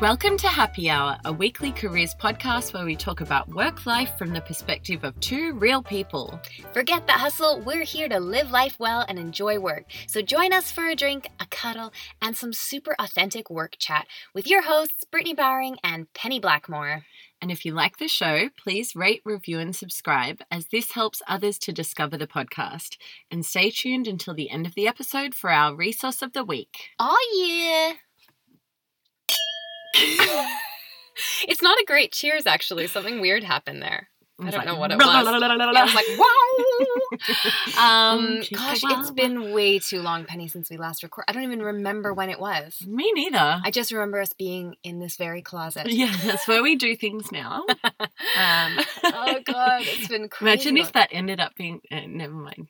Welcome to Happy Hour, a weekly careers podcast where we talk about work life from the perspective of two real people. Forget the hustle, we're here to live life well and enjoy work. So join us for a drink, a cuddle, and some super authentic work chat with your hosts, Brittany Bowering and Penny Blackmore. And if you like the show, please rate, review, and subscribe, as this helps others to discover the podcast. And stay tuned until the end of the episode for our resource of the week. Oh, yeah. it's not a great cheers, actually. Something weird happened there. I don't know what it was. Yeah, I was like, wow. um, gosh, it's been way too long, Penny, since we last recorded. I don't even remember when it was. Me neither. I just remember us being in this very closet. Yeah, that's where we do things now. Um, oh god, it's been crazy. Imagine if that ended up being. Uh, never mind.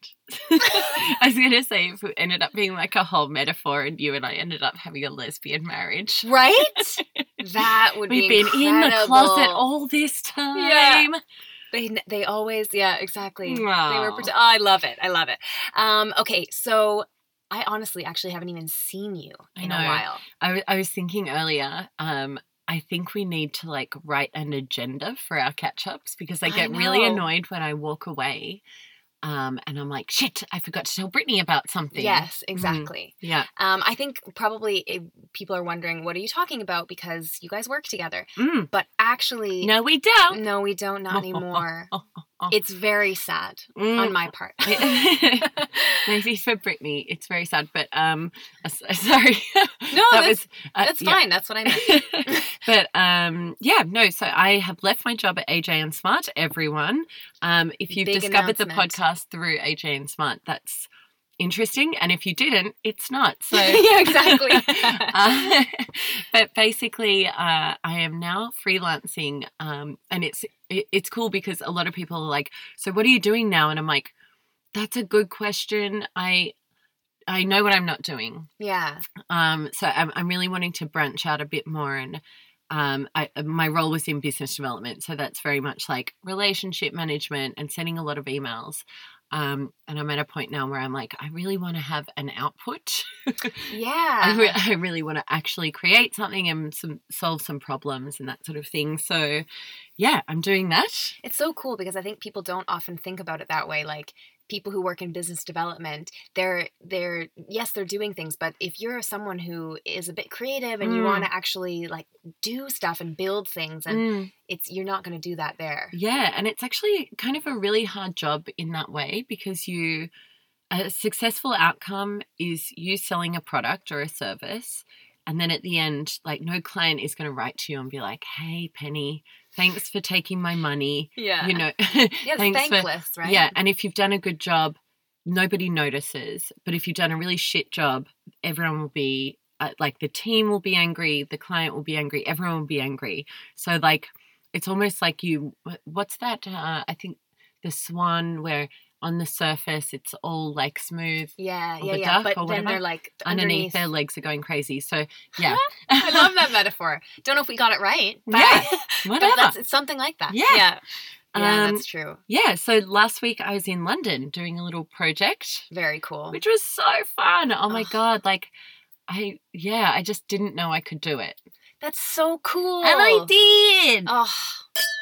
I was going to say if it ended up being like a whole metaphor, and you and I ended up having a lesbian marriage. Right? That would We've be been in the closet all this time. They they always yeah exactly. They were oh, I love it. I love it. Um, okay, so I honestly actually haven't even seen you I in a know. I, I, I was thinking earlier, um, I think we need to like write an agenda for our catch ups because I I get really annoyed when I walk away. Um, and I'm like, shit, I forgot to tell Brittany about something. Yes, exactly. Yeah. Um, I think probably it, people are wondering what are you talking about because you guys work together, Mm. but actually, No, we don't. no, we don't. Not anymore. It's very sad Mm. on my part. Maybe for Brittany, it's very sad, but um, uh, sorry. No, that that's, was uh, that's yeah. fine. That's what I meant. but um, yeah, no. So I have left my job at AJ and Smart. Everyone, um, if you've Big discovered the podcast through AJ and Smart, that's interesting. And if you didn't, it's not. So yeah, exactly. uh, but basically, uh, I am now freelancing, um, and it's it, it's cool because a lot of people are like, "So what are you doing now?" And I'm like, "That's a good question. I I know what I'm not doing. yeah. Um, so I'm I'm really wanting to branch out a bit more and." Um, I, my role was in business development, so that's very much like relationship management and sending a lot of emails. Um, and I'm at a point now where I'm like, I really want to have an output. I, Yeah. re- I really want to actually create something and some solve some problems and that sort of thing. So, yeah, I'm doing that. It's so cool because I think people don't often think about it that way. Like people who work in business development, they're they're yes, they're doing things, but if you're someone who is a bit creative and you Mm. want to actually like do stuff and build things and Mm, it's you're not going to do that there. yeah, and it's actually kind of a really hard job in that way because you a successful outcome is you selling a product or a service. And then at the end, like no client is going to write to you and be like, "Hey, Penny, thanks for taking my money." Yeah. You know, yeah, thanks for thankless, right? Yeah, and if you've done a good job, nobody notices. But if you've done a really shit job, everyone will be uh, like the team will be angry, the client will be angry, everyone will be angry. So like it's almost like you what's that uh, I think the swan where on the surface it's all like smooth Yeah, yeah, yeah. But then they're like underneath underneath. their legs are going crazy. So yeah. I love that metaphor. Don't know if we got it right, but, Yeah, but Whatever. that's it's something like that. Yeah. yeah, yeah Um, that's true. Yeah, so last week I was in London doing a little project Very cool. which was so fun. Oh my Ugh. god, like I yeah, I just didn't know I could do it. That's so cool. And I did. Oh,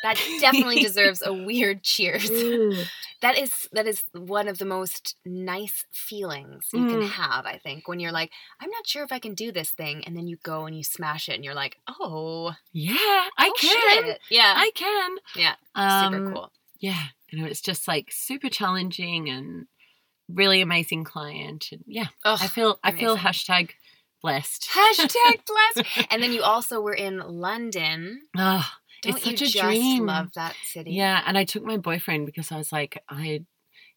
that definitely deserves a weird cheers. That is that is one of the most nice feelings you can Mm. have, I think, when you're like, I'm not sure if I can do this thing, and then you go and you smash it, and you're like, oh, Yeah, I oh, can. shit. Yeah, I can. Yeah, super Um, cool. Yeah, and it was just like super challenging and really amazing client. And yeah, Oh, I feel I feel hashtag blessed. hashtag blessed. and then you also were in London. Oh, Don't it's you such a just dream. love that city? Yeah, and I took my boyfriend because I was like, I,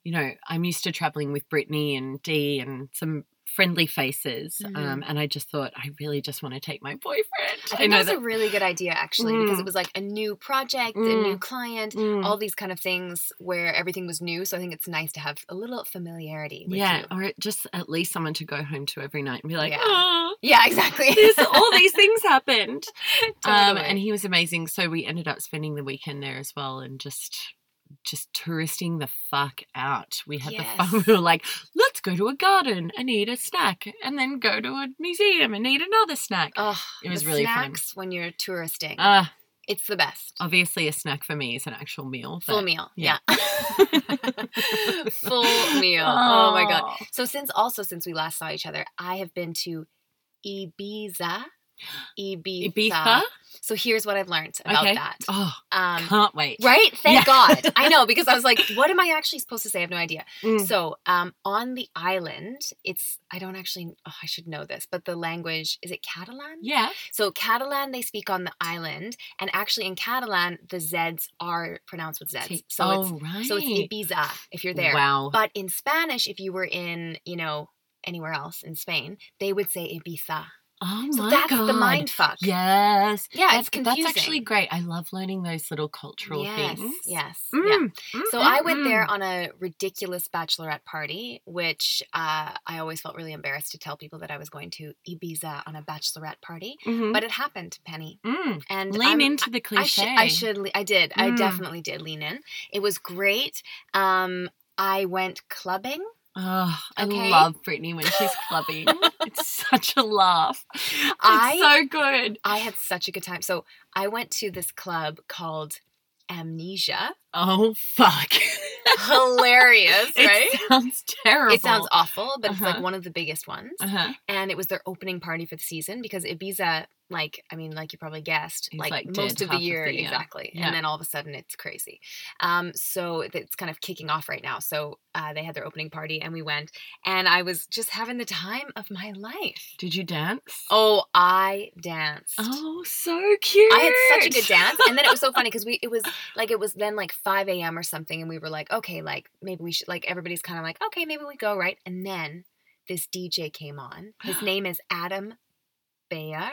you know, I'm used to traveling with Brittany and Dee and some friendly faces, Mhm. um, and I just thought I really just want to take my boyfriend. I think know that was a really good idea actually because Mm. it was like a new project, a Mm. new client, Mm. all these kind of things where everything was new. So I think it's nice to have a little familiarity. With yeah, you. or just at least someone to go home to every night and be like, Yeah. oh, yeah, exactly. this, all these things happened. Um, and he was amazing. So we ended up spending the weekend there as well and just just touristing the fuck out. We had the fun. We were like, let's go to a garden and eat a snack, and then go to a museum and eat another snack. Oh, It was really fun. snacks when you're touristing. Uh, it's the best. obviously, a snack for me is an actual meal. Full meal. yeah. Yeah. Full meal. Oh my god. So since also since we last saw each other, I have been to Ibiza. Ibiza. Ibiza? So here's what I've learned about Okay. that. Oh, Um, can't wait. right? Thank Yeah. God. I know because I was like, what am I actually supposed to say? I have no idea. Mm. So um, on the island, it's I don't actually. Oh, I should know this, but the language is it Catalan? Yeah. So Catalan they speak on the island, and actually in Catalan the Zs are pronounced with Zs. So oh, it's right. so it's Ibiza if you're there. Wow. But in Spanish, if you were in you know anywhere else in Spain, they would say Ibiza. Oh So my that's god. the mind fuck. Yes. Yeah, that's, it's confusing. That's actually great. I love learning those little cultural yes, things. yes, yeah. Mm, mm, So mm, I went there mm. on a ridiculous bachelorette party, which uh, I always felt really embarrassed to tell people that I was going to Ibiza on a bachelorette party, Mhm. but it happened, Penny. Mm. And lean I'm- into the I cliche. should, I should, le- I did, I Mm. definitely did lean in. It was great. Um, I went clubbing. Oh, I Okay. love Brittany when she's clubbing. it's such a laugh. It's I- so good. I had such a good time. So I went to this club called Amnesia. Oh fuck. Hilarious, it right? It sounds terrible. It sounds awful, but it's Uh-huh. like one of the biggest ones. Uh-huh. and it was their opening party for the season because Ibiza, like I mean, like you probably guessed, like, like, most of the half of year, the year. exactly, Yeah. and then all of a sudden it's crazy. Um, so it's kind of kicking off right now. So uh, they had their opening party, and we went, and I was just having the time of my life. Did you dance? Oh, I danced. Oh, so cute. I had such a good dance, and then it was so funny because we it was like it was then like five a.m. or something, and we were like, okay, like maybe we should like everybody's kind of like, okay, maybe we go right, and then this DJ came on. His name is Adam Beyer.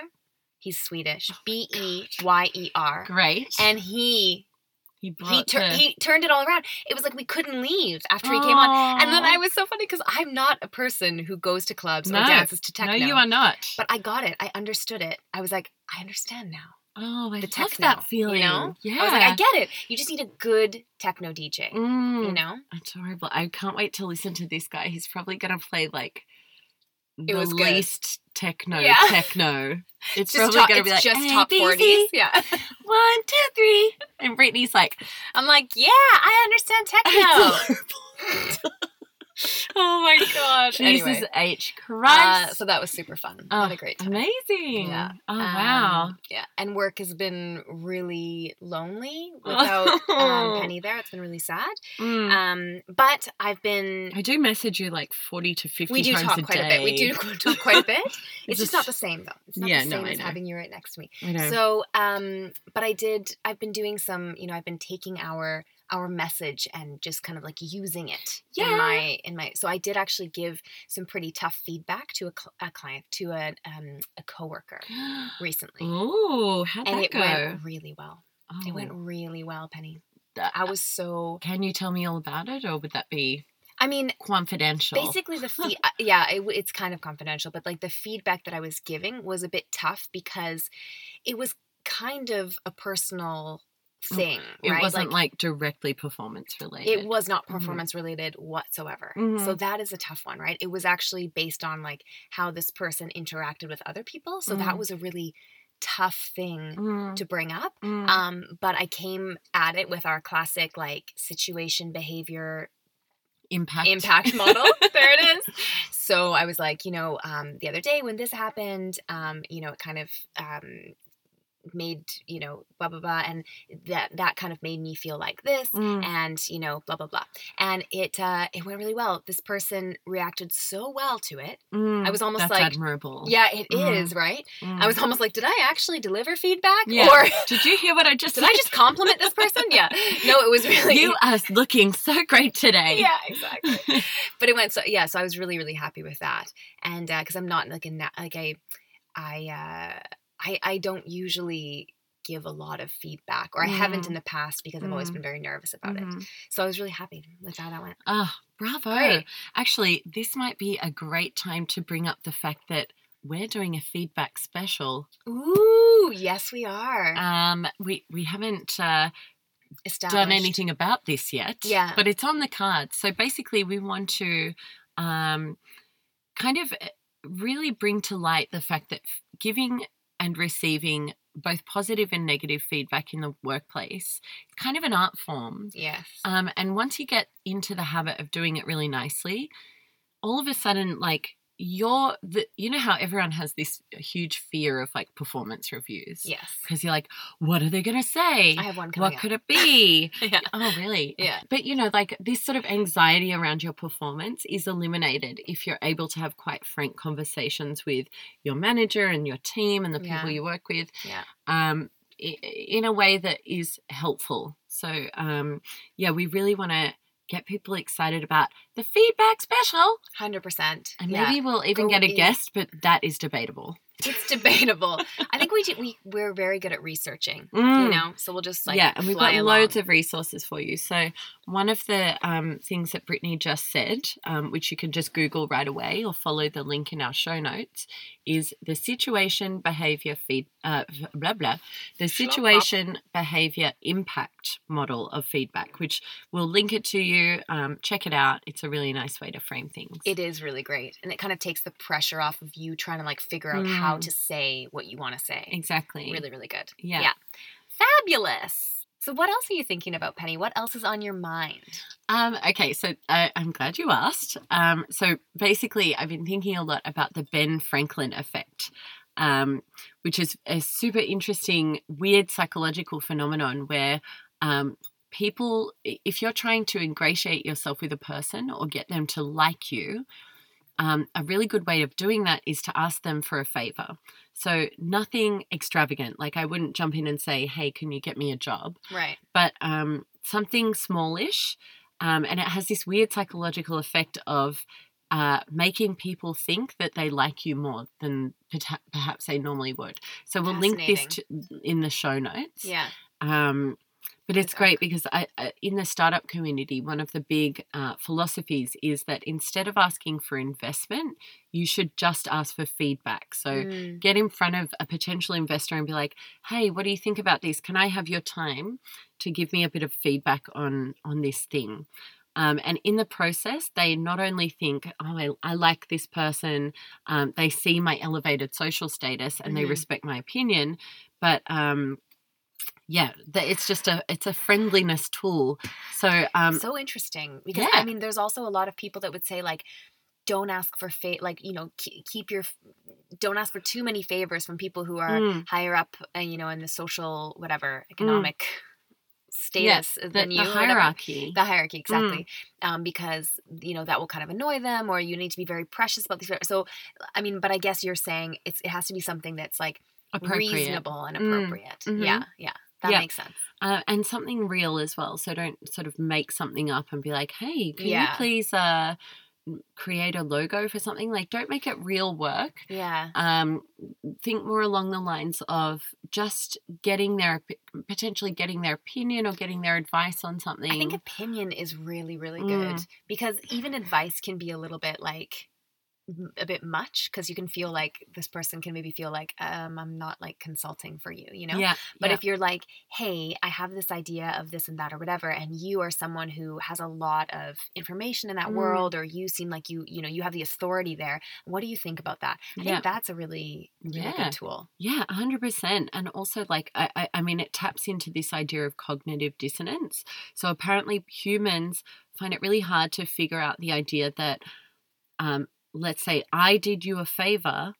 He's Swedish, Oh B E Y E R, Great. and he he he tur- the- he turned it all around. It was like we couldn't leave after he came on, and then I was so funny because I'm not a person who goes to clubs No. or dances to techno. No, you are not. But I got it. I understood it. I was like, I understand now oh, I the love techno. that feeling. You know? Yeah. I was like, I get it. You just need a good techno DJ. Mm. You know? Adorable. I can't wait to listen to this guy. He's probably going to play like the was good. least techno Yeah. techno. It's Just probably top, going to it's be like just top 40s. Yeah. One, two, three. And Brittany's like, I'm like, yeah, I understand techno. oh my god. Jesus Anyway, H. uh, Christ. so that was super fun. Oh, had a great time. Amazing. Yeah. Oh, wow. Um, yeah, and work has been really lonely without um, Penny there. It's been really sad. Mm. Um, but I've been. I do message you like 40 to 50 times We do talk a quite day. a bit. We do talk quite a bit. It's It's just not the same though. It's not Yeah, the no, same I as having you right next to me. I know. So, um, but I did. I've been doing some. You know, I've been taking our our message and just kind of like using it Yeah. in my in my. So I did actually give some pretty tough feedback to a, cl- a client to a um a coworker recently, Oh, how'd and that it go? went really well. oh. It went really well, Penny. that- I was so. Can you tell me all about it, or would that be I mean, confidential? basically the feed uh, yeah it, it's kind of confidential but like the feedback that i was giving was a bit tough because it was kind of a personal thing it right wasn't like, directly performance related. it was not Mhm. performance related whatsoever so Mhm. that is a tough one right it was actually based on like how this person interacted with other people so that Mm. was a really tough thing Mm, to bring up mm. um, but I came at it with our classic like situation behavior impact. impact model. there it is. So I was like, you know, um, the other day when this happened, um, you know, it kind of um, made, you know, blah blah blah, and that that kind of made me feel like this, Mm. and you know, blah blah blah, and it uh, it went really well. This person reacted so well to it. Mm, I was almost that's like- admirable. Yeah, it is Mm. right. Mm. I was almost like, did I actually deliver feedback, Yeah. or Did you hear what I just did said? I just compliment this person? Yeah. No, it was really. You are looking so great today. yeah, exactly. but it went so yeah so i was really really happy with that and uh because i'm not like a like i i uh i i don't usually give a lot of feedback or i haven't in the past because i've always Mm. been very nervous about it Mhm. so i was really happy with how that went Oh, bravo. Great. Actually, this might be a great time to bring up the fact that we're doing a feedback special. ooh yes we are Um, we we haven't uh, done anything about this yet. Yeah. But it's on the card. So basically, we want to um, kind of eh, really bring to light the fact that giving and receiving both positive and negative feedback in the workplace. It's kind of an art form. Yes. Um, and once you get into the habit of doing it really nicely all of a sudden like you're the you know how everyone has this huge fear of like performance reviews? Yes. Because you're like what are they going to say? I have one what up. could it be? Yeah. oh really? Yeah. But you know like this sort of anxiety around your performance is eliminated if you're able to have quite frank conversations with your manager and your team and the people Yeah. you work with yeah. um in a way that is helpful. So um yeah we really want to get people excited about the feedback special 100% and yeah. maybe we'll even Go get a in. guest but that is debatable it's debatable i think we do, we we're very good at researching you Mm. know so we'll just like yeah, and we've fly got along. loads of resources for you. So one of the um, things that Brittany just said, um, which you can just Google right away or follow the link in our show notes, is the situation behavior feed uh, blah blah the situation behavior impact model of feedback, which we'll link it to you. Um, check it out. It's a really nice way to frame things. It is really great. And it kind of takes the pressure off of you trying to like figure out how Mm. to say what you want to say. exactly. Really, really good. Yeah. Yeah. Fabulous. So, what else are you thinking about, Penny? What else is on your mind? Um, okay, so uh, I'm glad you asked. Um, so basically, I've been thinking a lot about the Ben Franklin effect, um, which is a super interesting, weird psychological phenomenon where um, people, if you're trying to ingratiate yourself with a person or get them to like you, um, a really good way of doing that is to ask them for a favor. So nothing extravagant. Like I wouldn't jump in and say, "Hey, can you get me a job?" Right. but um, something smallish. Um, and it has this weird psychological effect of uh, making people think that they like you more than perhaps they normally would. So we'll link this to, in the show notes. Yeah. Um, but it's great because I, in the startup community, one of the big uh, philosophies is that instead of asking for investment, you should just ask for feedback. So Mm, get in front of a potential investor and be like, "Hey, what do you think about this? Can I have your time to give me a bit of feedback on on this thing?" Um, and in the process, they not only think, "Oh, I, I like this person," um, they see my elevated social status and they Mhm. respect my opinion, but um, yeah, the, it's just a it's a friendliness tool. So um, so interesting because yeah. I mean, there's also a lot of people that would say like, don't ask for fa- like you know keep your don't ask for too many favors from people who are mm, higher up uh, you know in the social whatever economic yeah, status the, than the you whatever. hierarchy. the hierarchy exactly um, because you know that will kind of annoy them or you need to be very precious about these so i mean but i guess you're saying it's it has to be something that's like. Reasonable and Mm, appropriate mhm. yeah yeah that Yeah. makes sense uh, and something real as well. So don't sort of make something up and be like, "Hey, can you please uh, create a logo for something?" Like, don't make it real work. yeah Um, think more along the lines of just getting their potentially getting their opinion or getting their advice on something. i think opinion is really really Mm. good because even advice can be a little bit like a bit much because you can feel like this person can maybe feel like um i'm not like consulting for you you know yeah, But yeah. if you're like, hey, I have this idea of this and that or whatever, and you are someone who has a lot of information in that Mm. world, or you seem like you, you know, you have the authority there. What do you think about that? I Yeah. think that's a really, really Yeah. good tool. Yeah, a hundred percent. And also, like, I, I, I mean, it taps into this idea of cognitive dissonance. So apparently, humans find it really hard to figure out the idea that, um, let's say, I did you a favor.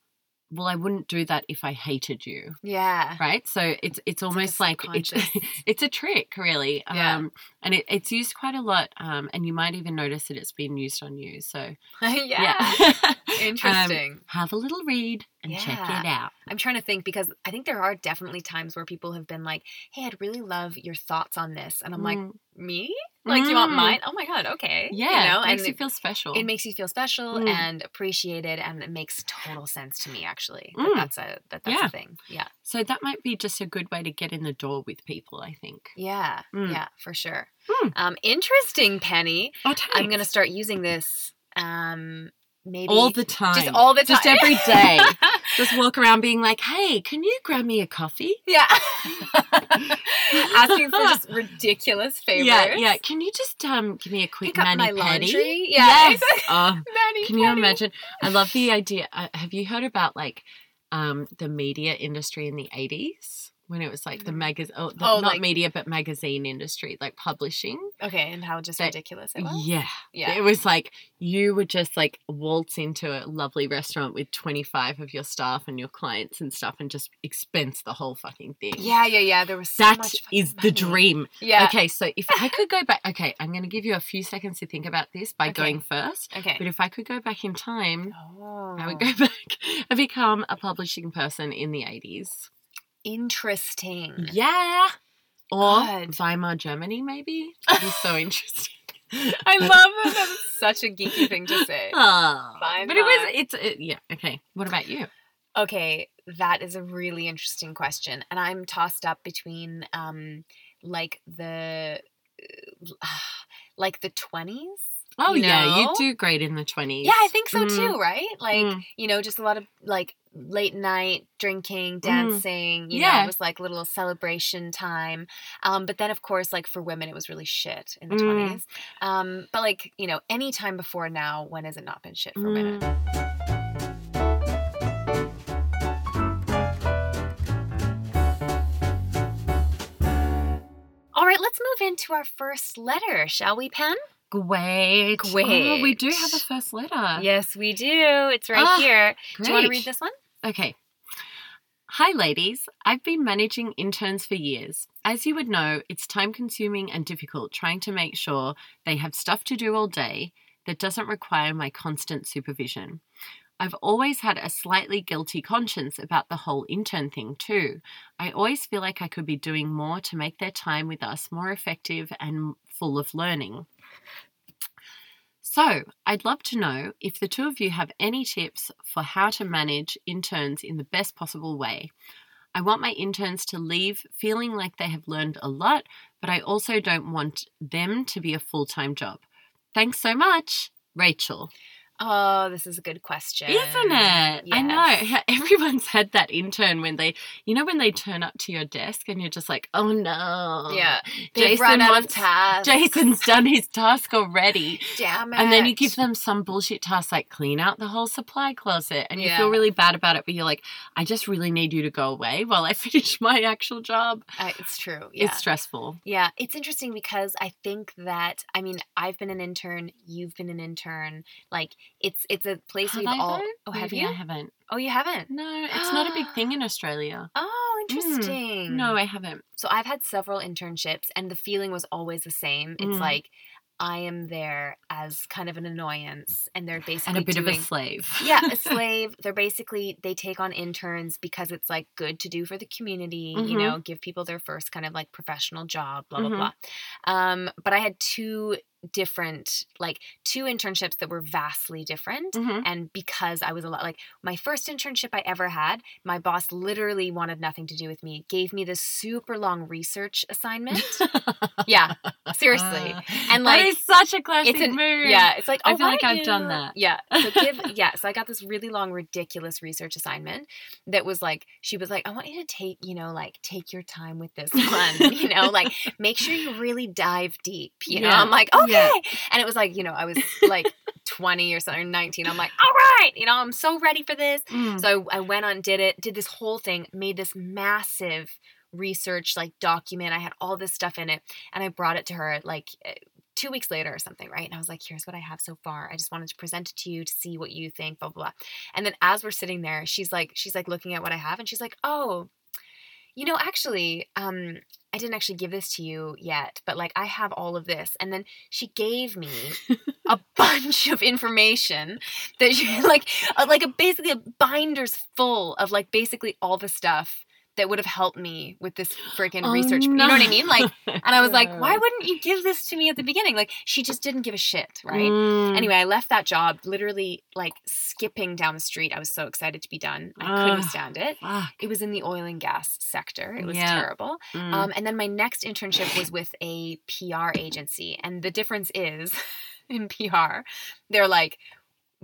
Well, I wouldn't do that if I hated you, Yeah. right? So it's it's almost like, it's it's a trick, really. Yeah. Um, and it, it's used quite a lot. Um, and you might even notice that it's been used on you. So yeah. Um, Interesting. have a little read and check it out. I'm trying to think because I think there are definitely times where people have been like, "Hey, I'd really love your thoughts on this," and I'm like, Mm. "Me? Like, you want Mm. mine? Oh my god, okay." Yeah, you know, it makes and you feel special. it makes you feel special Mm. and appreciated, and it makes total sense to me actually. That Mm. that's a that that's Yeah. a thing. Yeah, so that might be just a good way to get in the door with people. I think. yeah, Mm. yeah, for sure. Mm. Um, interesting, Penny. Oh, I'm gonna start using this. Um, maybe all the time, just all the time, just every day. just walk around being like, "Hey, can you grab me a coffee?" yeah. asking for just ridiculous favors. Yeah, yeah. Can you just um give me a quick Pick up mani my pedi? laundry. Yeah, Yes. Oh, Mani can you imagine? I love the idea. Uh, have you heard about like um the media industry in the eighties when it was like the Mhm. magazine? Oh, the, Oh, not like- media, but magazine industry, like publishing. Okay, and how just That- ridiculous it was. Yeah. Yeah. It was like you would just like waltz into a lovely restaurant with 25 of your staff and your clients and stuff and just expense the whole fucking thing. Yeah, yeah, yeah. There was so That is fucking the dream. Yeah. Okay, so if I could go back, okay, I'm going to give you a few seconds to think about this by Okay. going first. Okay. But if I could go back in time, Oh. I would go back and become a publishing person in the 80s. Interesting. Yeah. Or Good. Weimar, Germany, maybe. That'd be so interesting. I love that. That's such a geeky thing to say. Weimar. but it was, it's, it, yeah, okay. What about you? Okay, that is a really interesting question, and I'm tossed up between um, like the like the twenties. Oh, You yeah, you do great in the 20s. Yeah, I think so Mm. too. Right? Like Mm. you know, just a lot of like late night drinking, Mm. dancing. You know, Yeah. it was like little celebration time. Um, but then of course, like for women, it was really shit in the Mm. twenties. Um, but like you know, any time before now, when has it not been shit for women? Mm. All right, let's move into our first letter, shall we, Pen? Great. Oh, we do have a first letter. Yes, we do. It's right Ah, here. Do you want to read this one? Okay. Hi, ladies. I've been managing interns for years. As you would know, it's time consuming and difficult trying to make sure they have stuff to do all day that doesn't require my constant supervision. I've always had a slightly guilty conscience about the whole intern thing, too. I always feel like I could be doing more to make their time with us more effective and full of learning. So, I'd love to know if the two of you have any tips for how to manage interns in the best possible way. I want my interns to leave feeling like they have learned a lot, but I also don't want them to be a full time job. Thanks so much, Rachel. Oh, this is a good question. Isn't it? I know. Everyone's had that intern when they, you know, when they turn up to your desk and you're just like, oh no. Yeah. Jason run out of tasks. Jason's done his task already. Damn it. And then you give them some bullshit task like clean out the whole supply closet. And you Yeah. feel really bad about it, but you're like, I just really need you to go away while I finish my actual job. Uh, it's true. Yeah. It's stressful. Yeah, it's interesting because I think that I mean I've been an intern, you've been an intern. Like it's it's a place Have we've all. though? Oh, have Maybe you? I haven't. Oh, you haven't. No, it's not a big thing in Australia. Oh, Mm. interesting. No, I haven't. So I've had several internships, and the feeling was always the same. It's Mm. like I am there as kind of an annoyance, and they're basically And a bit doing, of a slave. yeah, a slave. They're basically they take on interns because it's like good to do for the community, you Mhm. know, give people their first kind of like professional job, blah blah Mhm. blah. Um, but I had two different like two internships that were vastly different. Mhm. And because I was a lot like my first internship I ever had, my boss literally wanted nothing to do with me. Gave me this super long research assignment. yeah, seriously. And like is such a classic an move. yeah, it's like I oh, feel like I've done that. Yeah, so give yeah. So I got this really long, ridiculous research assignment that was like she was like, I want you to take you know like take your time with this one, you know, like make sure you really dive deep. You know, I'm like okay, yeah. and it was like you know I was like 20 or something, 19. I'm like all right, you know, I'm so ready for this. Mm. So I, I went on, did it, did this whole thing, made this massive research like document. I had all this stuff in it, and I brought it to her like eh, two weeks later or something, right? And I was like, "Here's what I have so far. I just wanted to present it to you to see what you think." Blah blah. blah. And then as we're sitting there, she's like, she's like looking at what I have, and she's like, "Oh." You know, actually, um, I didn't actually give this to you yet, but like I have all of this. And then she gave me a bunch of information that she like uh, like a basically a binder's full of like basically all the stuff that would have helped me with this freaking Oh, research. You know what I mean? Like and I was like, why wouldn't you give this to me at the beginning? Like she just didn't give a shit, right? Mm. Anyway, I left that job literally like skipping down the street. I was so excited to be done. I couldn't stand it. Fuck. It was in the oil and gas sector. It was Yeah. terrible. Mm. Um, and then my next internship was with a PR agency. And the difference is in PR, they're like,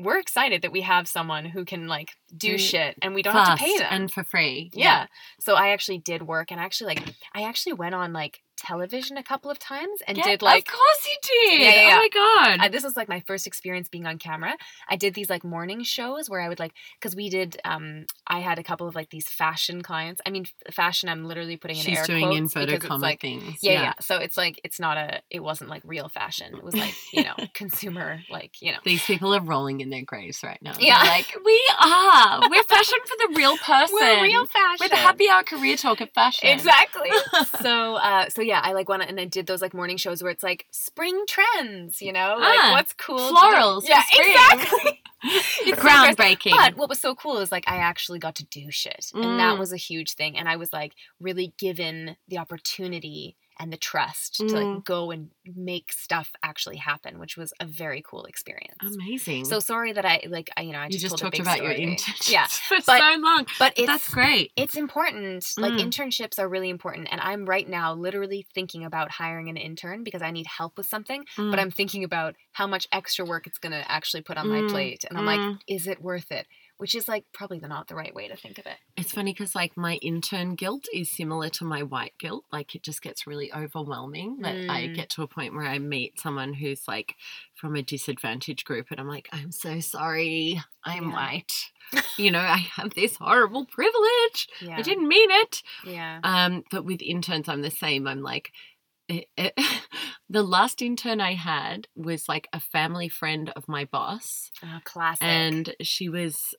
we're excited that we have someone who can like do Do shit and we don't have to pay them. and for free. yeah. So I actually did work and actually like I actually went on like television a couple of times and Yeah, did like Of course you did. Yeah, yeah, yeah. Oh my god. I, this was like my first experience being on camera. I did these like morning shows where I would like because we did. um I had a couple of like these fashion clients. I mean, fashion. I'm literally putting in She's air doing quotes because it's like things. yeah, yeah, So it's like it's not a. It wasn't like real fashion. It was like you know consumer like you know. These people are rolling in their graves right now. Yeah. They're like we are. We're fashion for the real person. We're real fashion. We're the happy hour career talk of fashion. Exactly. so, uh, so yeah, I like went and I did those like morning shows where it's like spring trends, you know, like Ah, what's cool. Florals. Yeah, spring. exactly. It's so. Groundbreaking. But what was so cool is like I actually got to do shit, and that Mm. was a huge thing. And I was like really given the opportunity and the trust to Mm. like go and make stuff actually happen, which was a very cool experience. Amazing. So sorry that I like I, you know I you just, just told a talked about your story. internships Yeah, for but- so long. but it's That's great. it's important. Like Mm. internships are really important, and I'm right now literally thinking about hiring an intern because I need help with something. But Mm. I'm thinking about how much extra work it's going to actually put on my Mm, plate, and I'm like, mm. is it worth it? Which is like probably not the right way to think of it. It's funny because like my intern guilt is similar to my white guilt. Like it just gets really overwhelming that I Mm. get to a point where I meet someone who's like from a disadvantaged group and I'm like, I'm so sorry. I'm Yeah. white. you know, I have this horrible privilege. Yeah, I didn't mean it. yeah, Um, but with interns, I'm the same. I'm like, it, it, the last intern I had was like a family friend of my boss oh, classic. and she was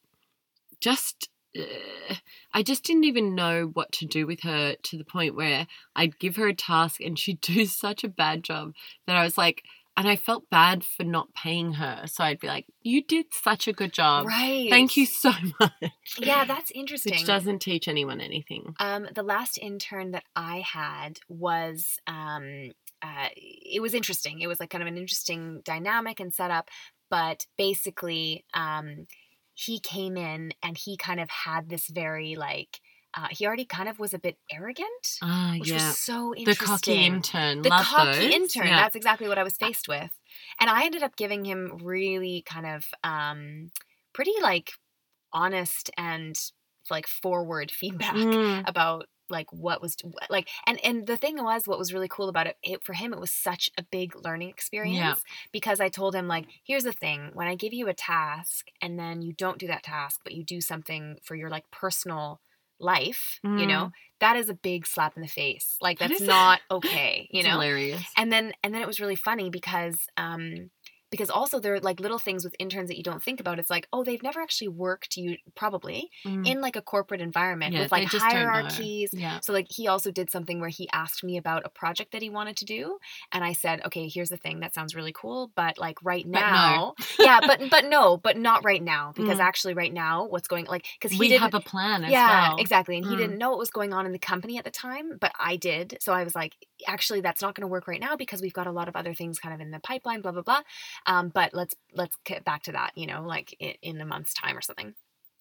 just uh, I just didn't even know what to do with her to the point where I'd give her a task and she'd do such a bad job that I was like and I felt bad for not paying her so I'd be like you did such a good job right. thank you so much Yeah, that's interesting. which doesn't teach anyone anything Um, the last intern that I had was um, uh, it was interesting. It was like kind of an interesting dynamic and setup, but basically, um, he came in and he kind of had this very like uh, he already kind of was a bit arrogant, ah which yeah was so interesting. the cocky intern The love cocky those. intern. yeah. That's exactly what I was faced with, and I ended up giving him really kind of um, pretty like honest and like forward feedback Mm, about like what was like and and the thing was what was really cool about it, it for him it was such a big learning experience yeah. because i told him like here's the thing when i give you a task and then you don't do that task but you do something for your like personal life you know that is a big slap in the face like that's not okay you know? hilarious. And then and then it was really funny because um because also there are like little things with interns that you don't think about it's like oh they've never actually worked you probably Mm. in like a corporate environment Yeah, with like just don't know. hierarchies yeah so like he also did something where he asked me about a project that he wanted to do and I said, "Okay, here's the thing. That sounds really cool, but like right But no. now, yeah, but but no, but not right now because Mm. actually right now what's going like cuz he we didn't have a plan as yeah, well exactly. And he Mm. didn't know what was going on in the company at the time, but I did. So I was like, actually, that's not going to work right now because we've got a lot of other things kind of in the pipeline, blah blah blah. Um, but let's let's get back to that, you know, like in, in a month's time or something.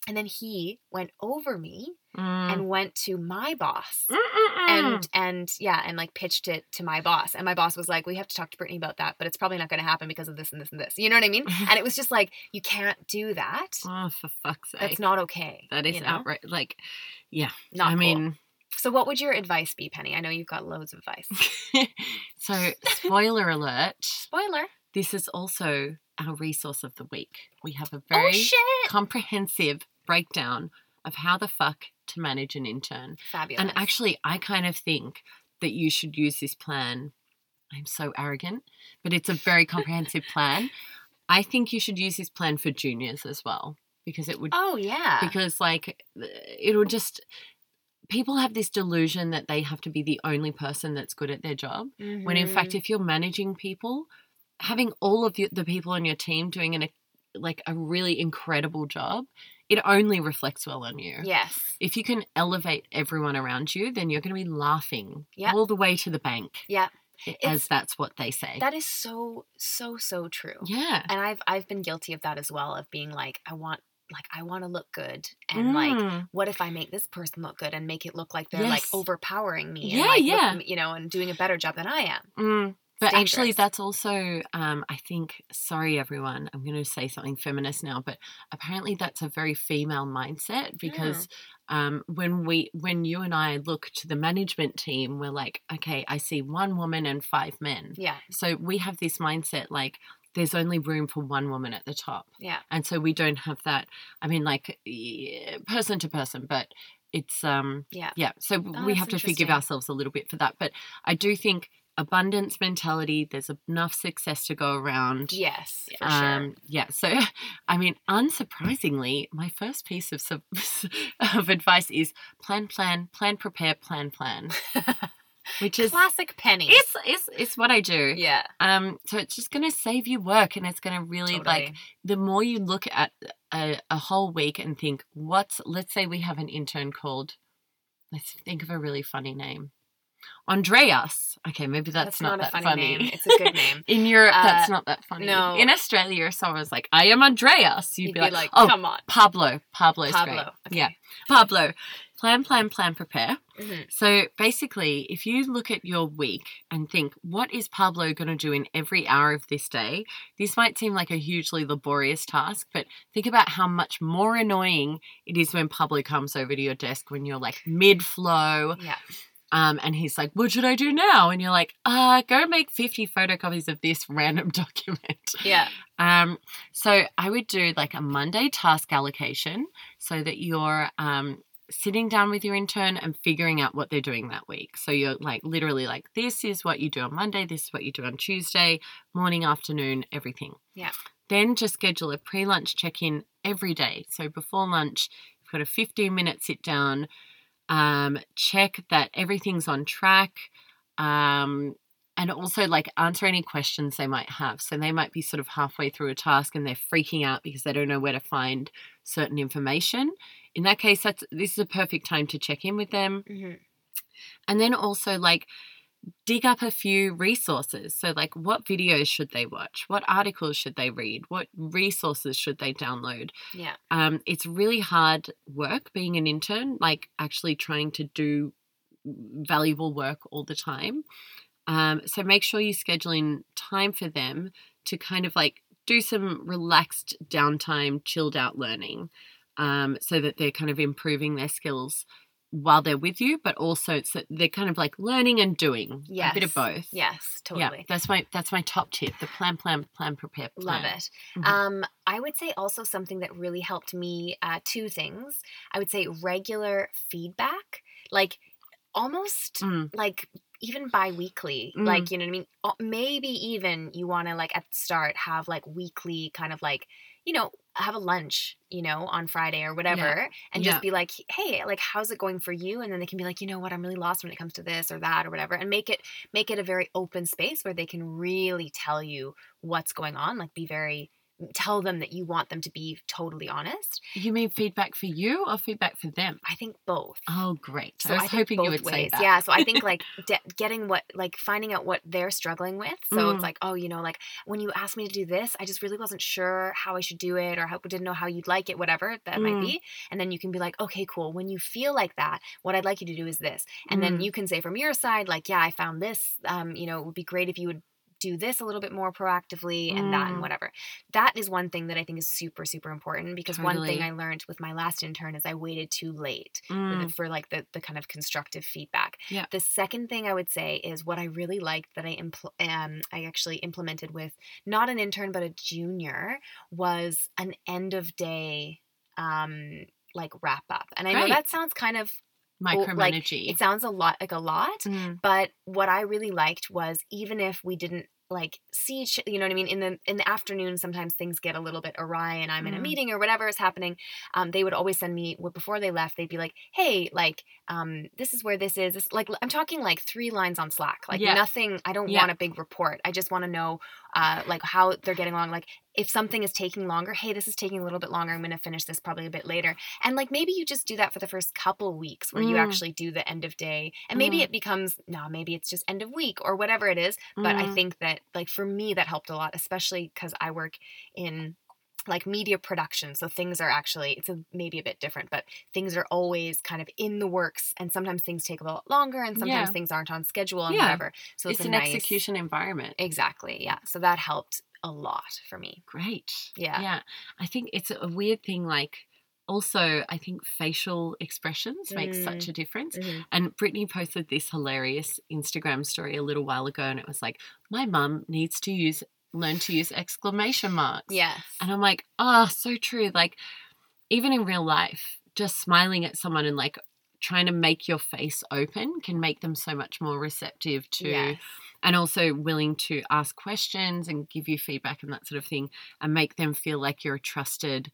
And then he went over me Mm. and went to my boss Mm-mm-mm. and and yeah and like pitched it to my boss and my boss was like we have to talk to brittany about that but it's probably not going to happen because of this and this and this you know what i mean and it was just like you can't do that oh, for fuck's sake. that's not okay That is you know? outright. Like, yeah. not I cool. mean, so what would your advice be penny i know you've got loads of advice so spoiler alert. spoiler This is also our resource of the week. We have a oh very shit comprehensive breakdown of how the fuck to manage an intern. fabulous And actually, I kind of think that you should use this plan. I'm so arrogant, but it's a very comprehensive plan. I think you should use this plan for juniors as well because it would oh yeah because like it'll just people have this delusion that they have to be the only person that's good at their job when in fact Mhm. if you're managing people having all of you, the people on your team doing an like a really incredible job it only reflects well on you yes if you can elevate everyone around you then you're going to be laughing Yep. all the way to the bank yeah as It's- that's what they say that is so so so true yeah and i've i've been guilty of that as well of being like i want like i want to look good and like Mm. what if I make this person look good and make it look like they're like overpowering me? Yeah, and like, look- yeah. you know, and doing a better job than I am. Mm. But actually, that's also, um, I think, sorry, everyone, I'm going to say something feminist now, but apparently that's a very female mindset because. Mm. Um, when we when you and I look to the management team, we're like, okay, I see one woman and five men. yeah, So we have this mindset like there's only room for one woman at the top. yeah, And so we don't have that. I mean, like yeah, person to person, but it's um yeah, yeah. So Oh, we have to forgive ourselves a little bit for that. But I do think abundance mentality. There's enough success to go around. yes, for Um, yeah. So, I mean, unsurprisingly, my first piece of of advice is plan, plan, plan, prepare, plan, plan, which is Classic Penny. it's it's it's what I do. yeah, Um, so it's just going to save you work, and it's going to really like the more you look at a, a whole week and think, what's, let's say we have an intern called, let's think of a really funny name. Andreas. Okay, maybe that's, That's not, that a funny funny. name. It's a good name. In Europe, that's Uh, not that funny. no. In Australia, if someone was like, I am Andreas, you'd, You'd be, like, like, oh, come on, Pablo. Pablo's Pablo. great. Okay. Yeah. Pablo. Plan, plan, plan, prepare. Mhm. So basically, if you look at your week and think, what is Pablo going to do in every hour of this day? This might seem like a hugely laborious task, but think about how much more annoying it is when Pablo comes over to your desk when you're like mid flow Yeah, um, and he's like, what should I do now? And you're like, uh, go make 50 photocopies of this random document. yeah, Um, so I would do like a Monday task allocation so that you're um, sitting down with your intern and figuring out what they're doing that week. So you're like literally like, this is what you do on Monday, this is what you do on Tuesday, morning, afternoon, everything. Yeah. Then just schedule a pre lunch check in every day. So before lunch, you've got a 15 minute sit down, um, check that everything's on track. Um, and also like answer any questions they might have. So they might be sort of halfway through a task and they're freaking out because they don't know where to find certain information. In that case, that's this is a perfect time to check in with them. hmm And then also like dig up a few resources. So like what videos should they watch? What articles should they read? What resources should they download? yeah, um, it's really hard work being an intern, like actually trying to do valuable work all the time. Um, so make sure you schedule in time for them to kind of like do some relaxed downtime, chilled out learning um, so that they're kind of improving their skills while they're with you, but also it's that they're kind of like learning and doing a bit of both. yes, totally. Yeah, that's my that's my top tip. The plan, plan, plan, prepare, plan. Love it. Mhm. Um, I would say also something that really helped me. Uh, two things. I would say regular feedback, like almost Mm. like even bi-weekly Mm. like you know what i mean maybe even you want to like at the start have like weekly kind of like you know have a lunch you know on friday or whatever and Yeah. just be like hey like how's it going for you? And then they can be like you know what? I'm really lost when it comes to this or that or whatever. And make it make it a very open space where they can really tell you what's going on like be very tell them that you want them to be totally honest You mean feedback for you or feedback for them? i think both Oh, great. so I was think hoping you would say that. Yeah, so I think like de- getting what, like finding out what they're struggling with. So Mm. it's like, oh, you know, like when you asked me to do this, I just really wasn't sure how I should do it or how, didn't know how you'd like it, whatever that might Mm. be. And then you can be like, okay, cool. When you feel like that, what I'd like you to do is this. And then Mm. you can say from your side, like, yeah, I found this. Um, you know, it would be great if you would do this a little bit more proactively and that and Mm. whatever. That is one thing that I think is super, super important because one thing I learned with my last intern is I waited too late for, Mm, for like the, the kind of constructive feedback. Yeah. The second thing I would say is what I really liked that I impl- um I actually implemented with not an intern but a junior was an end of day um like wrap up. And I know that sounds kind of like, micromanaging. it sounds a lot like a lot, Mm, but what I really liked was even if we didn't like see each you know what I mean in the in the afternoon sometimes things get a little bit awry and I'm in a Mhm. meeting or whatever is happening um, they would always send me before they left they'd be like hey like um, this is where this is this, like I'm talking like three lines on Slack like Yeah. nothing I don't Yeah. want a big report I just want to know uh, like how they're getting along like if something is taking longer hey this is taking a little bit longer I'm going to finish this probably a bit later and like maybe you just do that for the first couple weeks where you Mm. actually do the end of day and maybe Mm. it becomes no maybe it's just end of week or whatever it is but i mm, think that like for me that helped a lot especially because i work in like media production so things are actually it's a, maybe a bit different but things are always kind of in the works and sometimes things take a lot longer and sometimes Yeah. things aren't on schedule and Yeah. whatever so it's, it's, a an nice, execution environment. exactly yeah so that helped a lot for me Great. Yeah. Yeah. I think it's a weird thing. Like, also, I think facial expressions make such Mm. a difference. And Brittany posted this hilarious Instagram story a little while ago, and it was like, "My mum needs to use learn to use exclamation marks." yes And I'm like, "Oh, so true." Like, even in real life, just smiling at someone and like trying to make your face open can make them so much more receptive to yes. and also willing to ask questions and give you feedback and that sort of thing and make them feel like you're a trusted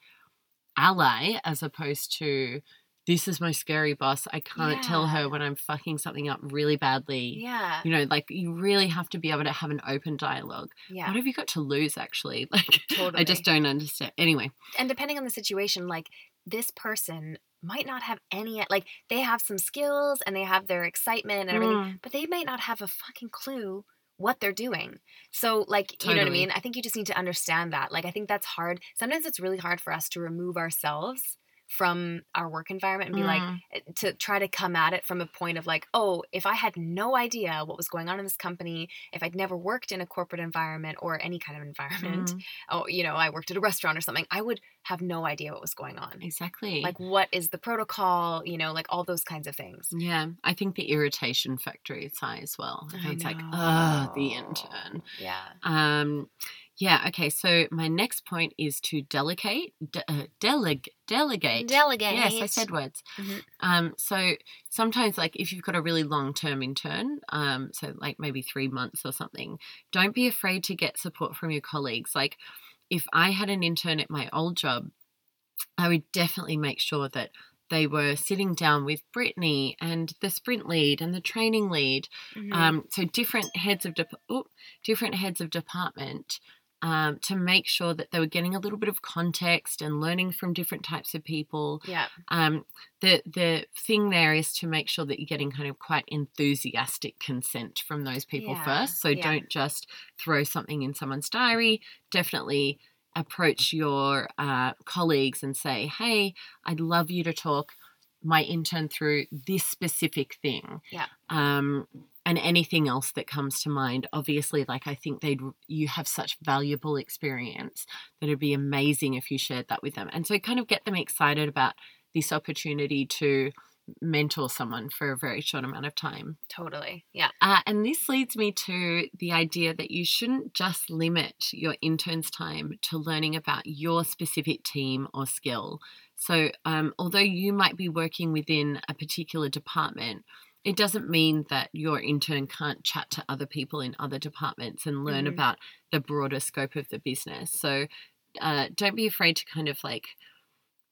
ally as opposed to this is my scary boss. I can't tell her when i'm fucking something up really badly. Yeah. You know like you really have to be able to have an open dialogue. Yeah. What have you got to lose actually? Like i just don't understand anyway. And depending on the situation like this person might not have any like they have some skills and they have their excitement and everything Mm, but they might not have a fucking clue what they're doing. So, like, you know what I mean? I think you just need to understand that. Like, I think that's hard. Sometimes it's really hard for us to remove ourselves from our work environment and be like, mm, eh, to try to come at it from a point of like, oh, if I had no idea what was going on in this company, if I'd never worked in a corporate environment or any kind of environment, mm, oh, you know, I worked at a restaurant or something, I would have no idea what was going on. exactly Like, what is the protocol? You know, like all those kinds of things. yeah i think the irritation factor is high as well I it's like ah the intern Yeah. Um, yeah. Okay. So my next point is to delegate. De- uh, deleg- delegate. Delegate. Yes, I said words. Mhm. Um, so sometimes, like, if you've got a really long term intern, um, so like maybe three months or something, don't be afraid to get support from your colleagues. Like, if I had an intern at my old job, I would definitely make sure that they were sitting down with Brittany and the sprint lead and the training lead Mhm. um, so different heads of oh, different heads of department um, to make sure that they were getting a little bit of context and learning from different types of people. yeah. Um, the the thing there is to make sure that you're getting kind of quite enthusiastic consent from those people Yeah, first. So yeah. don't just throw something in someone's diary. Definitely approach your uh, colleagues and say, "Hey, I'd love you to talk my intern through this specific thing." Yeah. Um, and anything else that comes to mind. Obviously, like I think they'd you have such valuable experience that it'd be amazing if you shared that with them. And so kind of get them excited about this opportunity to mentor someone for a very short amount of time. Totally. Yeah. Uh, and this leads me to the idea that you shouldn't just limit your intern's time to learning about your specific team or skill. So, um, although you might be working within a particular department, it doesn't mean that your intern can't chat to other people in other departments and learn Mhm. about the broader scope of the business. So, uh, don't be afraid to kind of like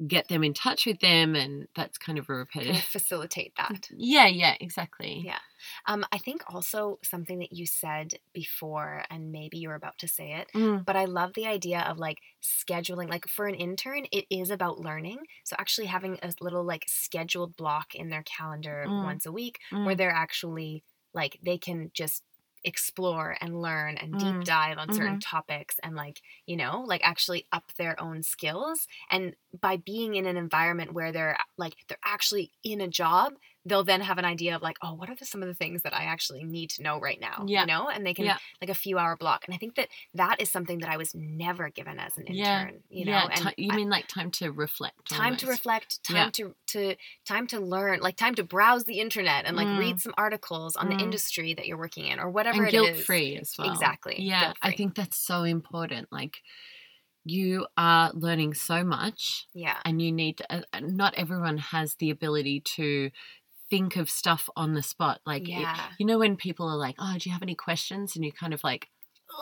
get them in touch with them, and that's kind of a Kind of repetitive. facilitate that. Yeah, yeah, exactly. Yeah. Um, I think also something that you said before, and maybe you were about to say it, Mm, but I love the idea of like scheduling. Like for an intern, it is about learning. So actually having a little like scheduled block in their calendar Mm. once a week mm. where they're actually like they can just explore and learn and deep Mm. dive on certain topics and like you know like actually up their own skills and by being in an environment where they're like they're actually in a job they'll then have an idea of like oh what are the, some of the things that i actually need to know right now Yeah. you know and they can Yeah. like a few hour block and i think that that is something that i was never given as an intern Yeah. you know yeah, and you I- mean like time to reflect? time to reflect time Yeah. to to time to learn like time to browse the internet and like Mm. read some articles on Mm. the industry that you're working in or whatever and it guilt is. free as well. Exactly, Yeah, I guilt-free. think that's so important. Like you are learning so much, yeah and you need. To, uh, uh, not everyone has the ability to think of stuff on the spot. Like yeah you know when people are like, "Oh, do you have any questions?" and you kind of like.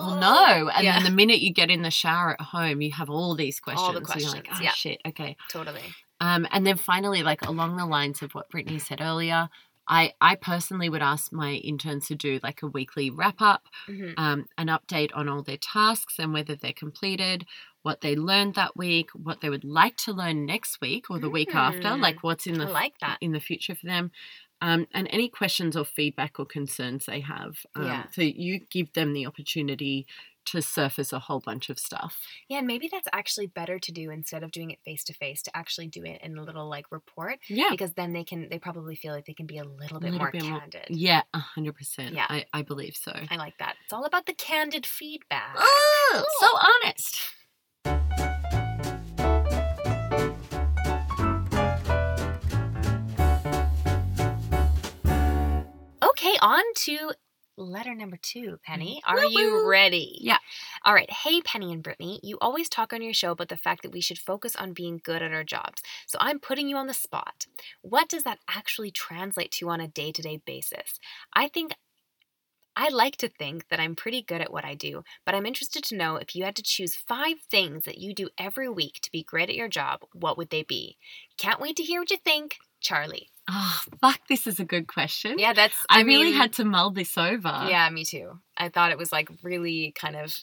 Well, no. And yeah then the minute you get in the shower at home, you have all these questions. All the and you're like, questions, oh, yeah. shit. Okay. totally Um, and then finally, like along the lines of what Brittany said earlier, I, I personally would ask my interns to do like a weekly wrap up, hmm um, an update on all their tasks and whether they're completed, what they learned that week, what they would like to learn next week or the week after, Mm. like what's in i the like that in the future for them. Um, and any questions or feedback or concerns they have. Um, Yeah. So you give them the opportunity to surface a whole bunch of stuff. Yeah, and maybe that's actually better to do instead of doing it face to face to actually do it in a little like report. Yeah. Because then they can they probably feel like they can be a little bit Little more bit more- candid. Yeah, a hundred percent. Yeah. I, I believe so. I like that. It's all about the candid feedback. Oh, so honest. Okay, on to letter number two, mm-hmm. Penny. Are Woo you ready? Yeah. All right. Hey, Penny and Brittany, you always talk on your show about the fact that we should focus on being good at our jobs. So I'm putting you on the spot. What does that actually translate to on a day to day basis? I think. I like to think that I'm pretty good at what I do, but I'm interested to know if you had to choose five things that you do every week to be great at your job, what would they be? Can't wait to hear what you think. Charlie. Oh, fuck, this is a good question. Yeah, that's. I, I, really had to mull this over. Yeah, me too. I thought it was like really kind of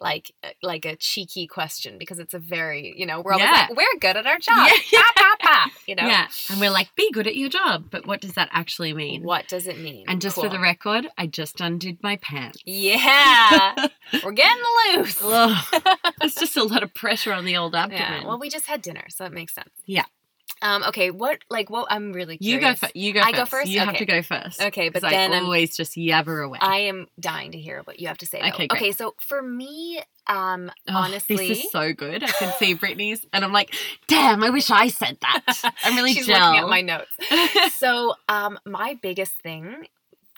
like uh, like a cheeky question because it's a very you know we're always Yeah. like we're good at our job. Yeah. Pa, pa, pa, you know. Yeah. And we're like, be good at your job. But what does that actually mean? What does it mean? And just for the record, I just undid my pants. Yeah, we're getting loose. Ugh. There's just a lot of pressure on the old abdomen. yeah. Well, we just had dinner, so it makes sense. Yeah. Um. Okay. What? Like. What? I'm really you curious. go first. You go I first. go first? You have to go first. Okay, but then I I'm- always just yabber away. I am dying to hear what you have to say. Though. Okay, great. Okay. So for me, um, Oh, honestly, this is so good. I can see Brittany's, and I'm like, damn, I wish I said that. I'm really She's gel. looking at my notes. so um my biggest thing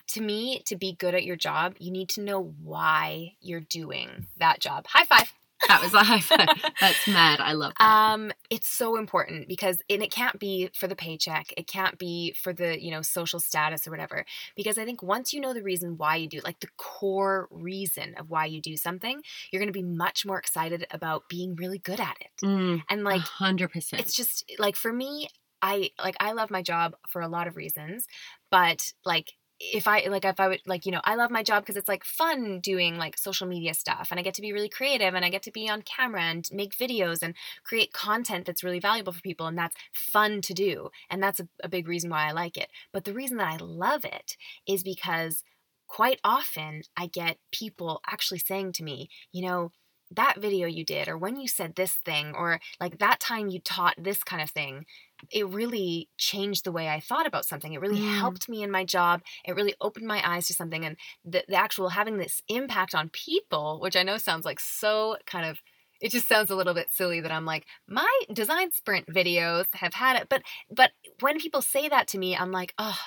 to me to be good at your job you need to know why you're doing that job high five that was a high five. That's mad. I love that. um it's so important because and it can't be for the paycheck it can't be for the you know social status or whatever because i think once you know the reason why you do like the core reason of why you do something you're going to be much more excited about being really good at it Mm, and like like hundred percent. it's just like for me i like i love my job for a lot of reasons but like if i like if i would like you know i love my job because it's like fun doing like social media stuff and i get to be really creative and i get to be on camera and make videos and create content that's really valuable for people and that's fun to do and that's a, a big reason why i like it. But the reason that i love it is because quite often i get people actually saying to me you know that video you did or when you said this thing or like that time you taught this kind of thing it really changed the way i thought about something it really Mm. helped me in my job it really opened my eyes to something and the, the actual having this impact on people which i know sounds like so kind of it just sounds a little bit silly that i'm like my design sprint videos have had it but but when people say that to me i'm like oh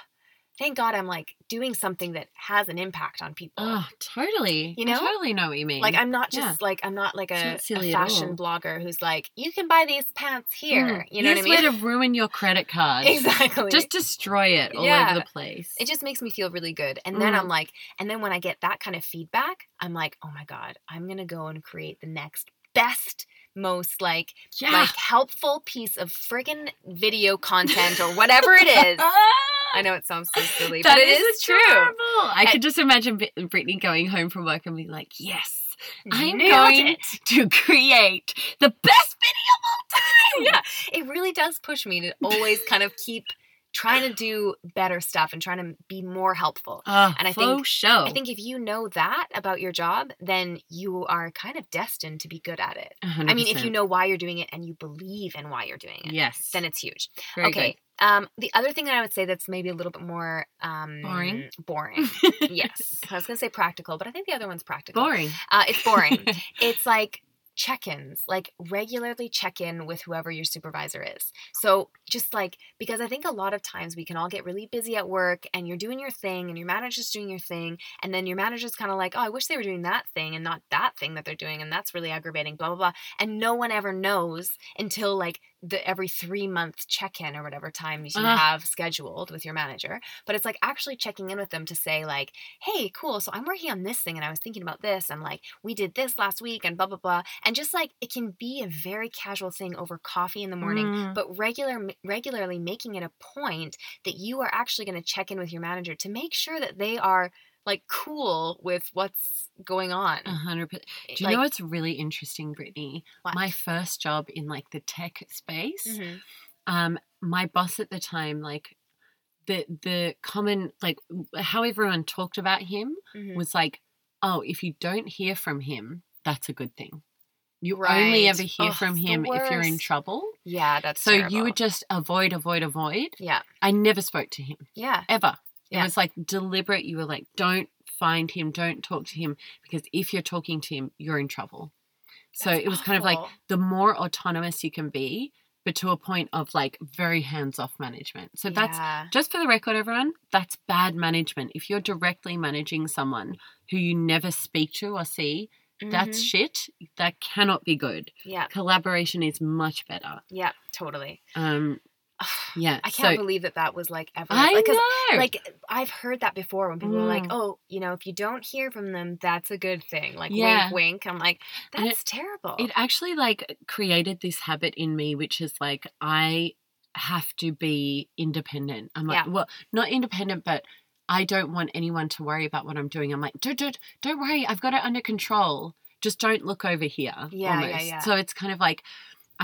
thank god i'm like doing something that has an impact on people oh, totally. You I know? totally know what you mean. like I'm not just Yeah. like I'm not like a, not a fashion blogger who's like you can buy these pants here. Mm, You know what I mean? where to ruin your credit card. exactly. Just destroy it all Yeah. over the place. it just makes me feel really good. And then Mm. I'm like, and then when I get that kind of feedback, I'm like, oh my god, I'm gonna go and create the next best, most like yeah. like helpful piece of friggin' video content or whatever it is. I know it sounds so silly, That but it is true. adorable. I And- could just imagine Brittany going home from work and be like, "Yes, I'm going it. to create the best video of all time." yeah, it really does push me to always kind of keep trying to do better stuff and trying to be more helpful. Oh, And I think- show. I think if you know that about your job, then you are kind of destined to be good at it. I mean, if you know why you're doing it and you believe in why you're doing it, yes, then it's huge. Very okay. Um, the other thing that I would say that's maybe a little bit more um, Boring? Boring. yes. I was going to say practical, but I think the other one's practical. boring. Uh, it's boring. it's like check-ins like regularly check in with whoever your supervisor is. So just like because i think a lot of times we can all get really busy at work and you're doing your thing and your manager's doing your thing and then your manager's kind of like oh i wish they were doing that thing and not that thing that they're doing and that's really aggravating blah blah blah and no one ever knows until like the every three month check-in or whatever time you Ugh. have scheduled with your manager but it's like actually checking in with them to say like hey cool so i'm working on this thing and i was thinking about this and like we did this last week and blah blah blah and just like it can be a very casual thing over coffee in the morning Mm. but regular regularly making it a point that you are actually going to check in with your manager to make sure that they are like cool with what's going on A hundred percent. Do you Like- know what's really interesting, Brittany? What? My first job in like the tech space. Mhm. Um, my boss at the time, like the the common like how everyone talked about him Mhm. was like oh, if you don't hear from him, that's a good thing. You only ever hear Ugh, from him if you're in trouble. Yeah, that's So you would just avoid, avoid, avoid. Yeah. I never spoke to him Yeah. ever. It Yeah. was like deliberate. You were like, don't find him, don't talk to him, because if you're talking to him, you're in trouble. So That's it was kind of like the more autonomous you can be, but to a point of like very hands off management. So that's Yeah. just for the record, everyone, that's bad management. If you're directly managing someone who you never speak to or see, that's Mhm. shit. That cannot be good. yeah. Collaboration is much better. Yeah. Totally. Um, yeah. I can't so, believe that that was like ever. I know. like I've heard that before when people are like, Mm. "Oh, you know, if you don't hear from them, that's a good thing." Like Yeah. wink, wink. I'm like, And it- that's terrible. it actually like created this habit in me which is like i have to be independent i'm like Yeah. well not independent but i don't want anyone to worry about what i'm doing i'm like don't don't, don't worry i've got it under control just don't look over here Yeah, yeah, yeah. so it's kind of like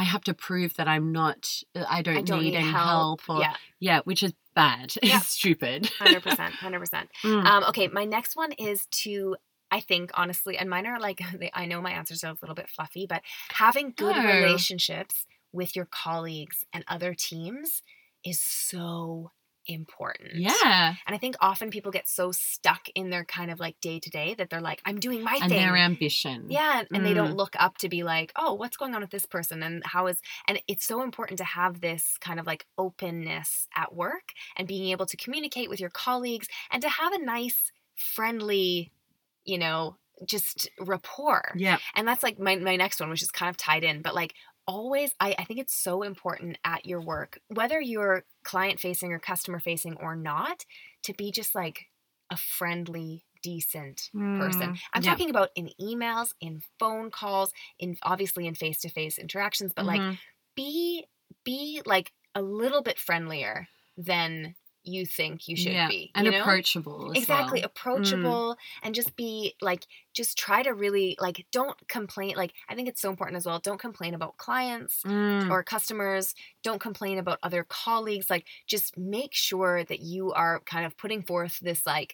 i have to prove that i'm not uh, i don't, I don't need, need any help. help, or yeah, yeah which is bad Yeah. it's stupid hundred percent, hundred percent. Mm. Um, okay, my next one is to. I think honestly, and mine are like they, I know my answers are a little bit fluffy, but having good No. relationships with your colleagues and other teams is so important. yeah And I think often people get so stuck in their kind of like day to day that they're like, I'm doing my thing. and thing. their ambition Yeah, and they Mm. don't look up to be like, oh, what's going on with this person and how is and it's so important to have this kind of like openness at work and being able to communicate with your colleagues and to have a nice friendly, you know, just rapport. yeah And that's like my my next one which is kind of tied in, but like always I, I think it's so important at your work, whether you're client facing or customer facing or not, to be just like a friendly, decent person. Mm, I'm yeah. talking about in emails, in phone calls, in obviously in face-to-face interactions, but like Mhm. be be like a little bit friendlier than you think you should yeah. be. and you know? approachable Exactly, well. Mm. approachable and just be like just try to really like don't complain like I think it's so important as well. Don't complain about clients Mm. or customers. Don't complain about other colleagues. Like, just make sure that you are kind of putting forth this like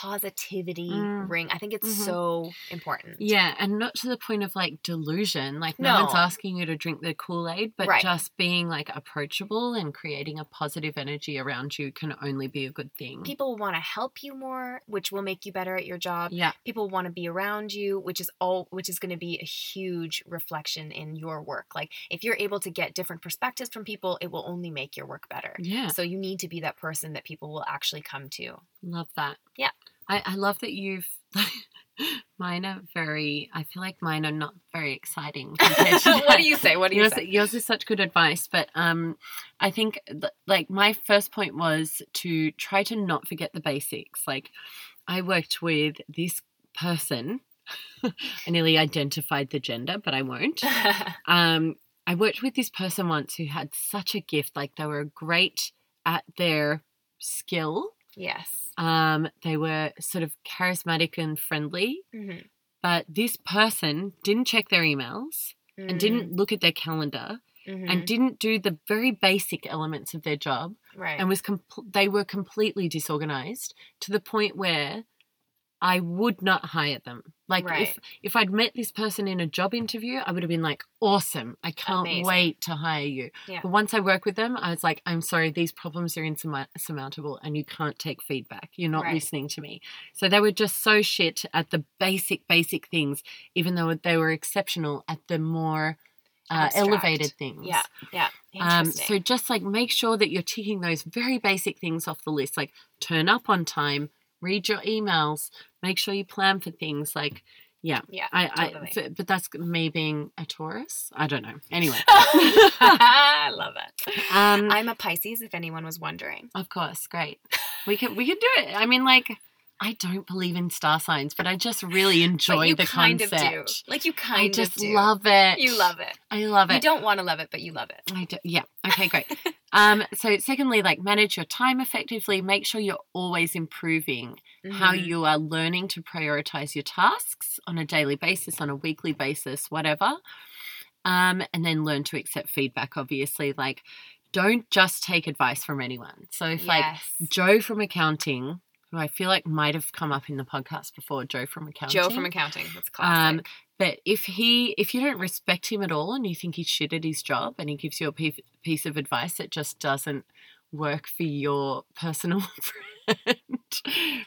positivity Mm. ring. I think it's Mhm. so important. Yeah, and not to the point of like delusion. Like no, one's asking you to drink the Kool Aid, but Right. just being like approachable and creating a positive energy around you can only be a good thing. People want to help you more, which will make you better at your job. yeah, People want to be around you, which is all which is going to be a huge reflection in your work. Like if you're able to get different perspectives from people, it will only make your work better. yeah, So you need to be that person that people will actually come to. love that. Yeah. I, I love that you've. mine are very. I feel like mine are not very exciting. what do you say? What do you yours, say? yours is such good advice, but um, I think th- like my first point was to try to not forget the basics. Like, I worked with this person. I nearly identified the gender, but I won't. Um, I worked with this person once who had such a gift. Like, they were great at their skill. Yes. Um, they were sort of charismatic and friendly, hmm but this person didn't check their emails and didn't look at their calendar Mhm. and didn't do the very basic elements of their job right. and was compl- they were completely disorganized to the point where I would not hire them. Like Right. if if I'd met this person in a job interview, I would have been like, "Awesome! I can't Amazing. wait to hire you." Yeah. But once I work with them, I was like, "I'm sorry, these problems are insurmountable, and you can't take feedback. You're not Right. listening to me." So they were just so shit at the basic basic things, even though they were exceptional at the more uh, elevated things. Yeah, yeah. Um, so just like make sure that you're ticking those very basic things off the list, like turn up on time, read your emails, make sure you plan for things. Like, yeah, yeah, I, totally. I, but that's me being a Taurus. I don't know. Anyway, I love it. um, I'm a Pisces, if anyone was wondering. of course, great. We can we can do it. I mean, like, I don't believe in star signs, but I just really enjoy the kind concept. of do. Like you kind I of just do. love it. You love it. I love it. You don't want to love it, but you love it. I do, yeah. Okay, great. um, so secondly, like manage your time effectively. Make sure you're always improving how Mhm. you are learning to prioritize your tasks on a daily basis, on a weekly basis, whatever. Um, and then learn to accept feedback. Obviously, like don't just take advice from anyone. So if like. Joe from accounting, who I feel like might have come up in the podcast before, Joe from accounting. Joe from accounting. That's classic. Um, but if he, if you don't respect him at all and you think he's shit at his job and he gives you a piece of advice that just doesn't work for your personal friend,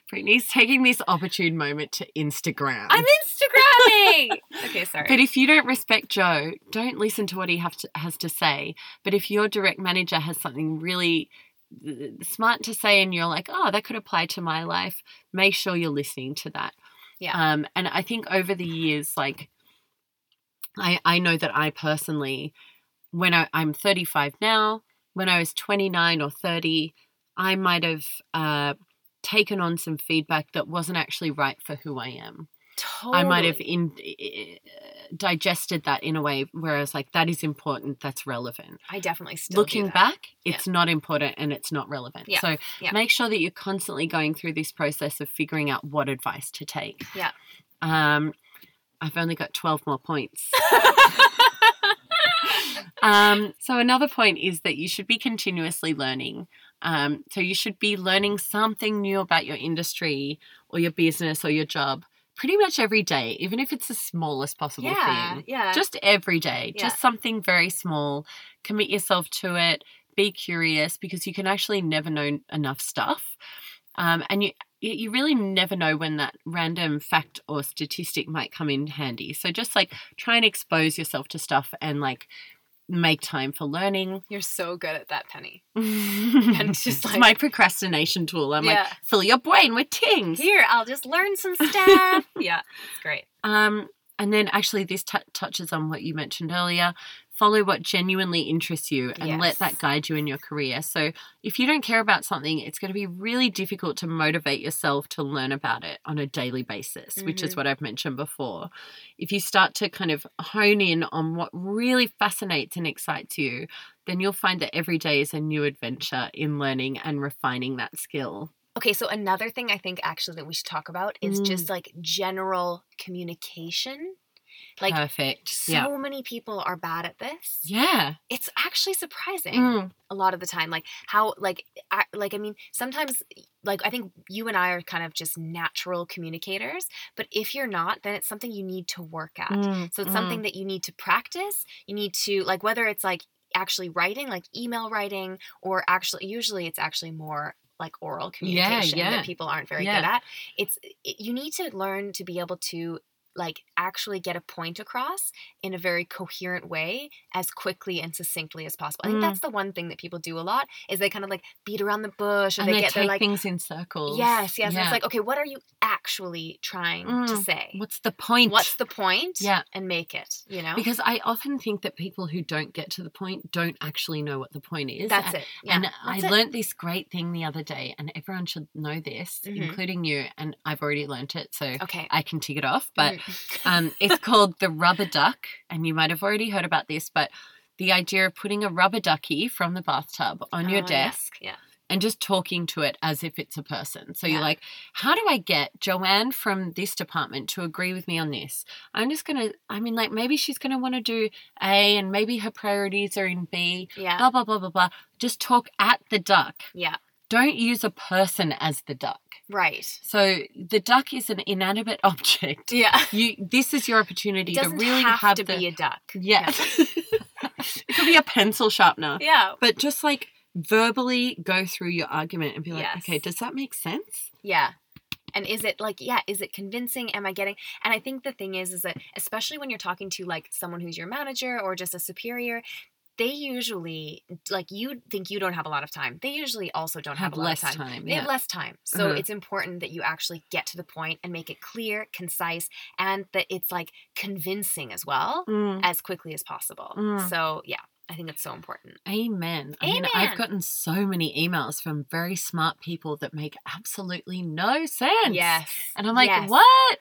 Brittany's taking this opportune moment to Instagram. I'm Instagramming. okay, sorry. But if you don't respect Joe, don't listen to what he to, has to say. But if your direct manager has something really smart to say and you're like, oh, that could apply to my life, make sure you're listening to that. Yeah. Um, and I think over the years, like, I, I know that I personally, when I, I'm 35 now, when I was 29 or 30, I might have uh, taken on some feedback that wasn't actually right for who I am. Totally. I might have in, digested that in a way where I was like, that is important, that's relevant. I definitely still looking back, it's yeah. not important and it's not relevant. Yeah. So yeah. make sure that you're constantly going through this process of figuring out what advice to take. Yeah. Um, I've only got twelve more points. um, so another point is that you should be continuously learning. Um, so you should be learning something new about your industry or your business or your job pretty much every day, even if it's the smallest possible yeah, thing. Yeah. Just every day. Yeah. Just something very small. Commit yourself to it. Be curious because you can actually never know enough stuff. Um, and you you really never know when that random fact or statistic might come in handy. So just like try and expose yourself to stuff and like make time for learning. You're so good at that, Penny. and it's just like my procrastination tool. I'm yeah. like, fill your brain with things. Here, I'll just learn some stuff. yeah, it's great. Um, and then actually, this t- touches on what you mentioned earlier follow what genuinely interests you and yes. let that guide you in your career. So, if you don't care about something, it's going to be really difficult to motivate yourself to learn about it on a daily basis, mm-hmm. which is mm-hmm. what I've mentioned before. If you start to kind of hone in on what really fascinates and excites you, then you'll find that every day is a new adventure in learning and refining that skill. Okay, so another thing I think actually that we should talk about is mm. just like general communication like perfect. So yeah. many people are bad at this. Yeah. It's actually surprising mm. a lot of the time. Like how like I, like I mean sometimes like I think you and I are kind of just natural communicators, but if you're not, then it's something you need to work at. Mm. So it's mm. something that you need to practice. You need to like whether it's like actually writing, like email writing, or actually usually it's actually more like oral communication yeah, yeah. that people aren't very yeah. good at. It's it, you need to learn to be able to like actually get a point across in a very coherent way as quickly and succinctly as possible. I think mm. that's the one thing that people do a lot is they kind of like beat around the bush or and they, they get their like things in circles. Yes, yes. Yeah. it's like, okay, what are you actually trying mm. to say? What's the point? What's the point? Yeah. And make it, you know? Because I often think that people who don't get to the point don't actually know what the point is. That's it. Yeah, and that's I it. learned this great thing the other day, and everyone should know this, mm-hmm. including you. And I've already learned it, so okay. I can tick it off. But mm. Um, it's called the rubber duck, and you might have already heard about this, but the idea of putting a rubber ducky from the bathtub on your oh, desk. Yeah. yeah. And just talking to it as if it's a person. So yeah. you're like, how do I get Joanne from this department to agree with me on this? I'm just going to, I mean, like maybe she's going to want to do A and maybe her priorities are in B. Yeah. Blah, blah, blah, blah, blah. Just talk at the duck. Yeah. Don't use a person as the duck. Right. So the duck is an inanimate object. Yeah. You this is your opportunity to really have, have to the, be a duck. Yeah. yeah. it could be a pencil sharpener. Yeah. But just like verbally go through your argument and be like, yes. okay, does that make sense? Yeah. And is it like, yeah, is it convincing? Am I getting and I think the thing is is that especially when you're talking to like someone who's your manager or just a superior, they usually like you think you don't have a lot of time. They usually also don't have, have a lot of time. time they have less time. So uh-huh. it's important that you actually get to the point and make it clear, concise, and that it's like convincing as well mm. as quickly as possible. Mm. So yeah, I think it's so important. Amen. I Amen. mean, I've gotten so many emails from very smart people that make absolutely no sense. Yes. And I'm like, yes. what?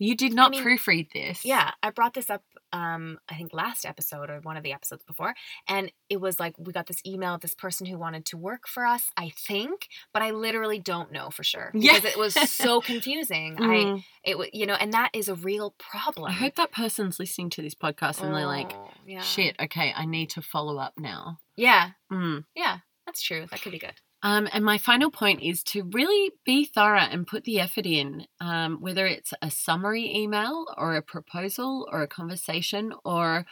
You did not I mean, proofread this. Yeah, I brought this up um I think last episode or one of the episodes before and it was like we got this email of this person who wanted to work for us, I think, but I literally don't know for sure because yeah. it was so confusing. mm. I it was you know, and that is a real problem. I hope that person's listening to this podcast and oh, they're like, oh, yeah. shit, okay, I need to follow up now. Yeah. Mm. Yeah, that's true. That could be good. Um, and my final point is to really be thorough and put the effort in, um, whether it's a summary email or a proposal or a conversation or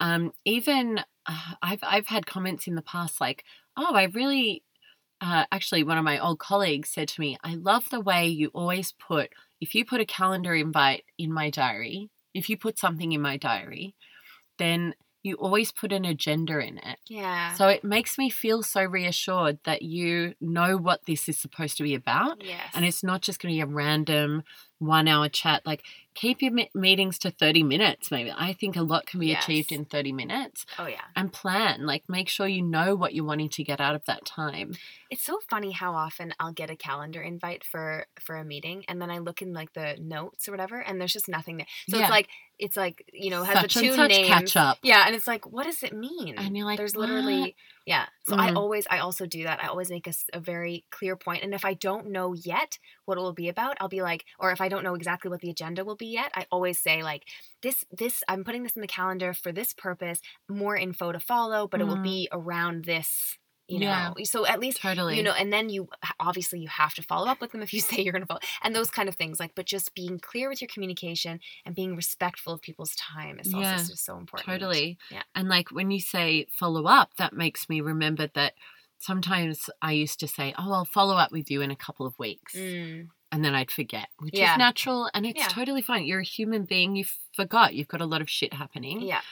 um, even uh, I've I've had comments in the past like, oh, I really uh, actually one of my old colleagues said to me, I love the way you always put if you put a calendar invite in my diary, if you put something in my diary, then you always put an agenda in it. Yeah. So it makes me feel so reassured that you know what this is supposed to be about. Yes. And it's not just going to be a random one hour chat. Like, keep your meetings to 30 minutes, maybe. I think a lot can be yes. achieved in 30 minutes. Oh, yeah. And plan. Like, make sure you know what you're wanting to get out of that time. It's so funny how often I'll get a calendar invite for for a meeting and then I look in like the notes or whatever and there's just nothing there. So yeah. it's like it's like, you know, has such the two names. Catch up. Yeah, and it's like, what does it mean? And you're like, there's what? literally yeah. So mm. I always, I also do that. I always make a, a, very clear. And if I don't know yet what it will be about, I'll be like, or if I don't know exactly what the agenda will be yet, I always say like, this, this, I'm putting this in the calendar for this purpose. More info to follow, but mm. it will mm. be around this you know yeah, so at least totally you know and then you obviously you have to follow up with them if you say you're going to follow and those kind of things like but just being clear with your communication and being respectful of people's time is yeah, also so important totally yeah and like when you say follow up that makes me remember that sometimes i used to say oh i'll follow up with you in a couple of weeks mm. and then I'd forget, which yeah. is natural and it's totally fine. You're a human being, you forgot, you've got a lot of shit happening. Yeah.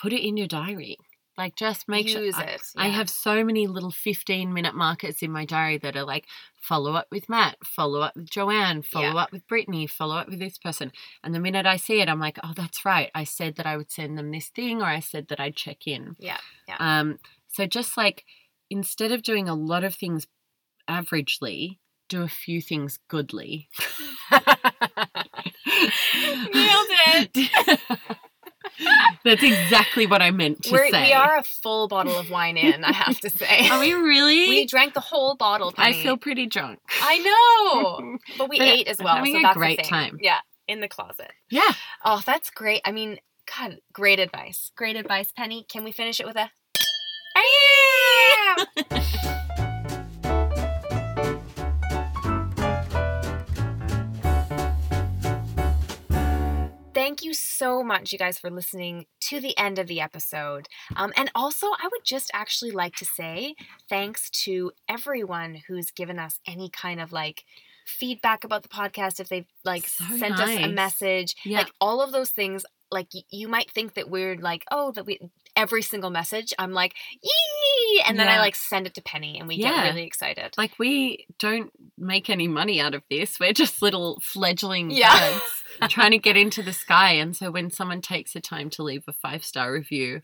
Put it in your diary. Like just make Use sure. it. I, I have so many little 15 minute markers in my diary that are like follow up with Matt, follow up with Joanne, follow Yeah. up with Brittany, follow up with this person. And the minute I see it, I'm like, oh, that's right. I said that I would send them this thing or I said that I'd check in. Yeah. Yeah. Um, so just like instead of doing a lot of things averagely, do a few things goodly. Nailed it. That's exactly what I meant to We're, say. we are a full bottle of wine in, I have to say. Are we really? We drank the whole bottle. I feel pretty drunk. I know, but we But ate as well. having so a that's great time. Yeah, in the closet. Yeah. Oh, that's great. I mean, God, great advice. Great advice, Penny. Can we finish it with a? Thank you so much, you guys, for listening to the end of the episode. Um, and also, I would just actually like to say thanks to everyone who's given us any kind of like feedback about the podcast, if they've like So sent us a message, Yeah. like all of those things. Like you might think that we're like, oh, that we every single message. I'm like, yee, and then I like send it to Penny, and we Yeah. get really excited. Like we don't make any money out of this. We're just little fledgling Yeah. birds trying to get into the sky. And so when someone takes the time to leave a five star review,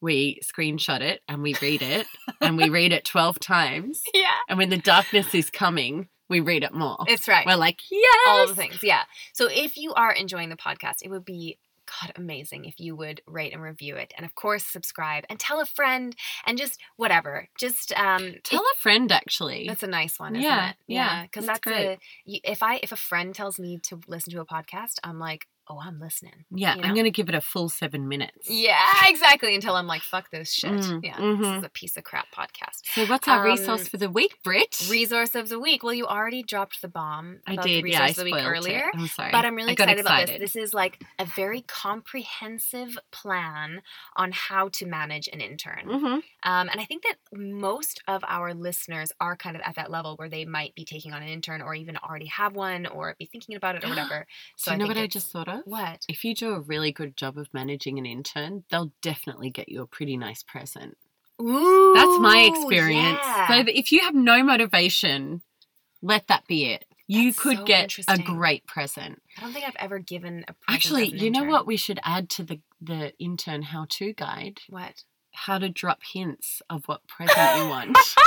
we screenshot it and we read it and we read it 12 times. yeah, And when the darkness is coming, we read it more. it's right. We're like, yes. all the things. Yeah. So if you are enjoying the podcast, it would be God amazing if you would rate and review it, and of course subscribe and tell a friend and just whatever. Just um, Tell a friend actually. That's a nice one, isn't Yeah, it? yeah, because that's that's, great. a if I if a friend tells me to listen to a podcast, I'm like, oh, I'm listening. yeah, you I'm going to give it a full seven minutes. Yeah, exactly. Until I'm like, fuck this shit. Mm, yeah, mhm. this is a piece of crap podcast. So what's our resource Um, for the week, Brit? Resource of the week. Well, you already dropped the bomb. I did. The Yeah, I resource of the week earlier. it. I'm sorry. But I'm really got excited, about this. This is like a very comprehensive plan on how to manage an intern. Mhm. Um, and I think that most of our listeners are kind of at that level where they might be taking on an intern or even already have one or be thinking about it or whatever. So you know I think what I just thought of? What? If you do a really good job of managing an intern, they'll definitely get you a pretty nice present. Ooh, That's my experience. yeah. So if you have no motivation, let that be it. You That's could so get a great present. I don't think I've ever given a present Actually, you know what we should add to the the intern how-to guide? What? How to drop hints of what present you want.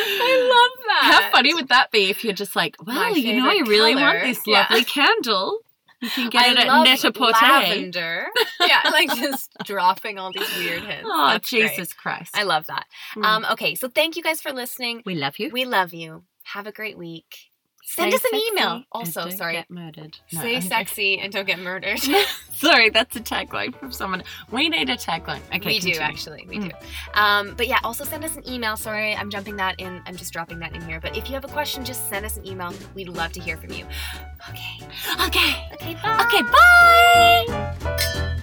I love that. How funny would that be if you're just like, well, you know, I really want this Yeah. lovely candle. You can get I it at Net-a-Porter. lavender. yeah, like just dropping all these weird hints. Oh, That's great. Jesus Christ. I love that. Mm. Um, okay, so thank you guys for listening. we love you. We love you. Have a great week. Send us an sexy email. Also, don't sorry. Get murdered. No, Say I'm sexy and don't get murdered. Sorry, that's a tagline from someone. We need a tagline. Okay, we do actually. We Mm. do. Um, but yeah, also send us an email. Sorry, I'm jumping that in. I'm just dropping that in here. But if you have a question, just send us an email. We'd love to hear from you. Okay. Okay. Okay. Bye. Okay, bye.